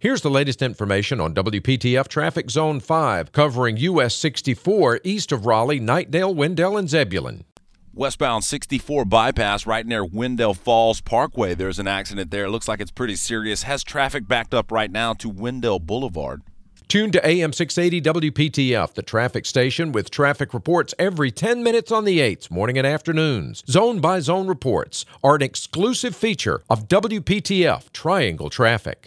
Here's the latest information on WPTF Traffic Zone 5, covering US 64 east of Raleigh, Knightdale, Wendell, and Zebulon. Westbound 64 bypass right near Wendell Falls Parkway. There's an accident there. It looks like it's pretty serious. Has traffic backed up right now to Wendell Boulevard. Tune to AM 680 WPTF, the traffic station with traffic reports every 10 minutes on the 8s, morning and afternoons. Zone by zone reports are an exclusive feature of WPTF Triangle Traffic.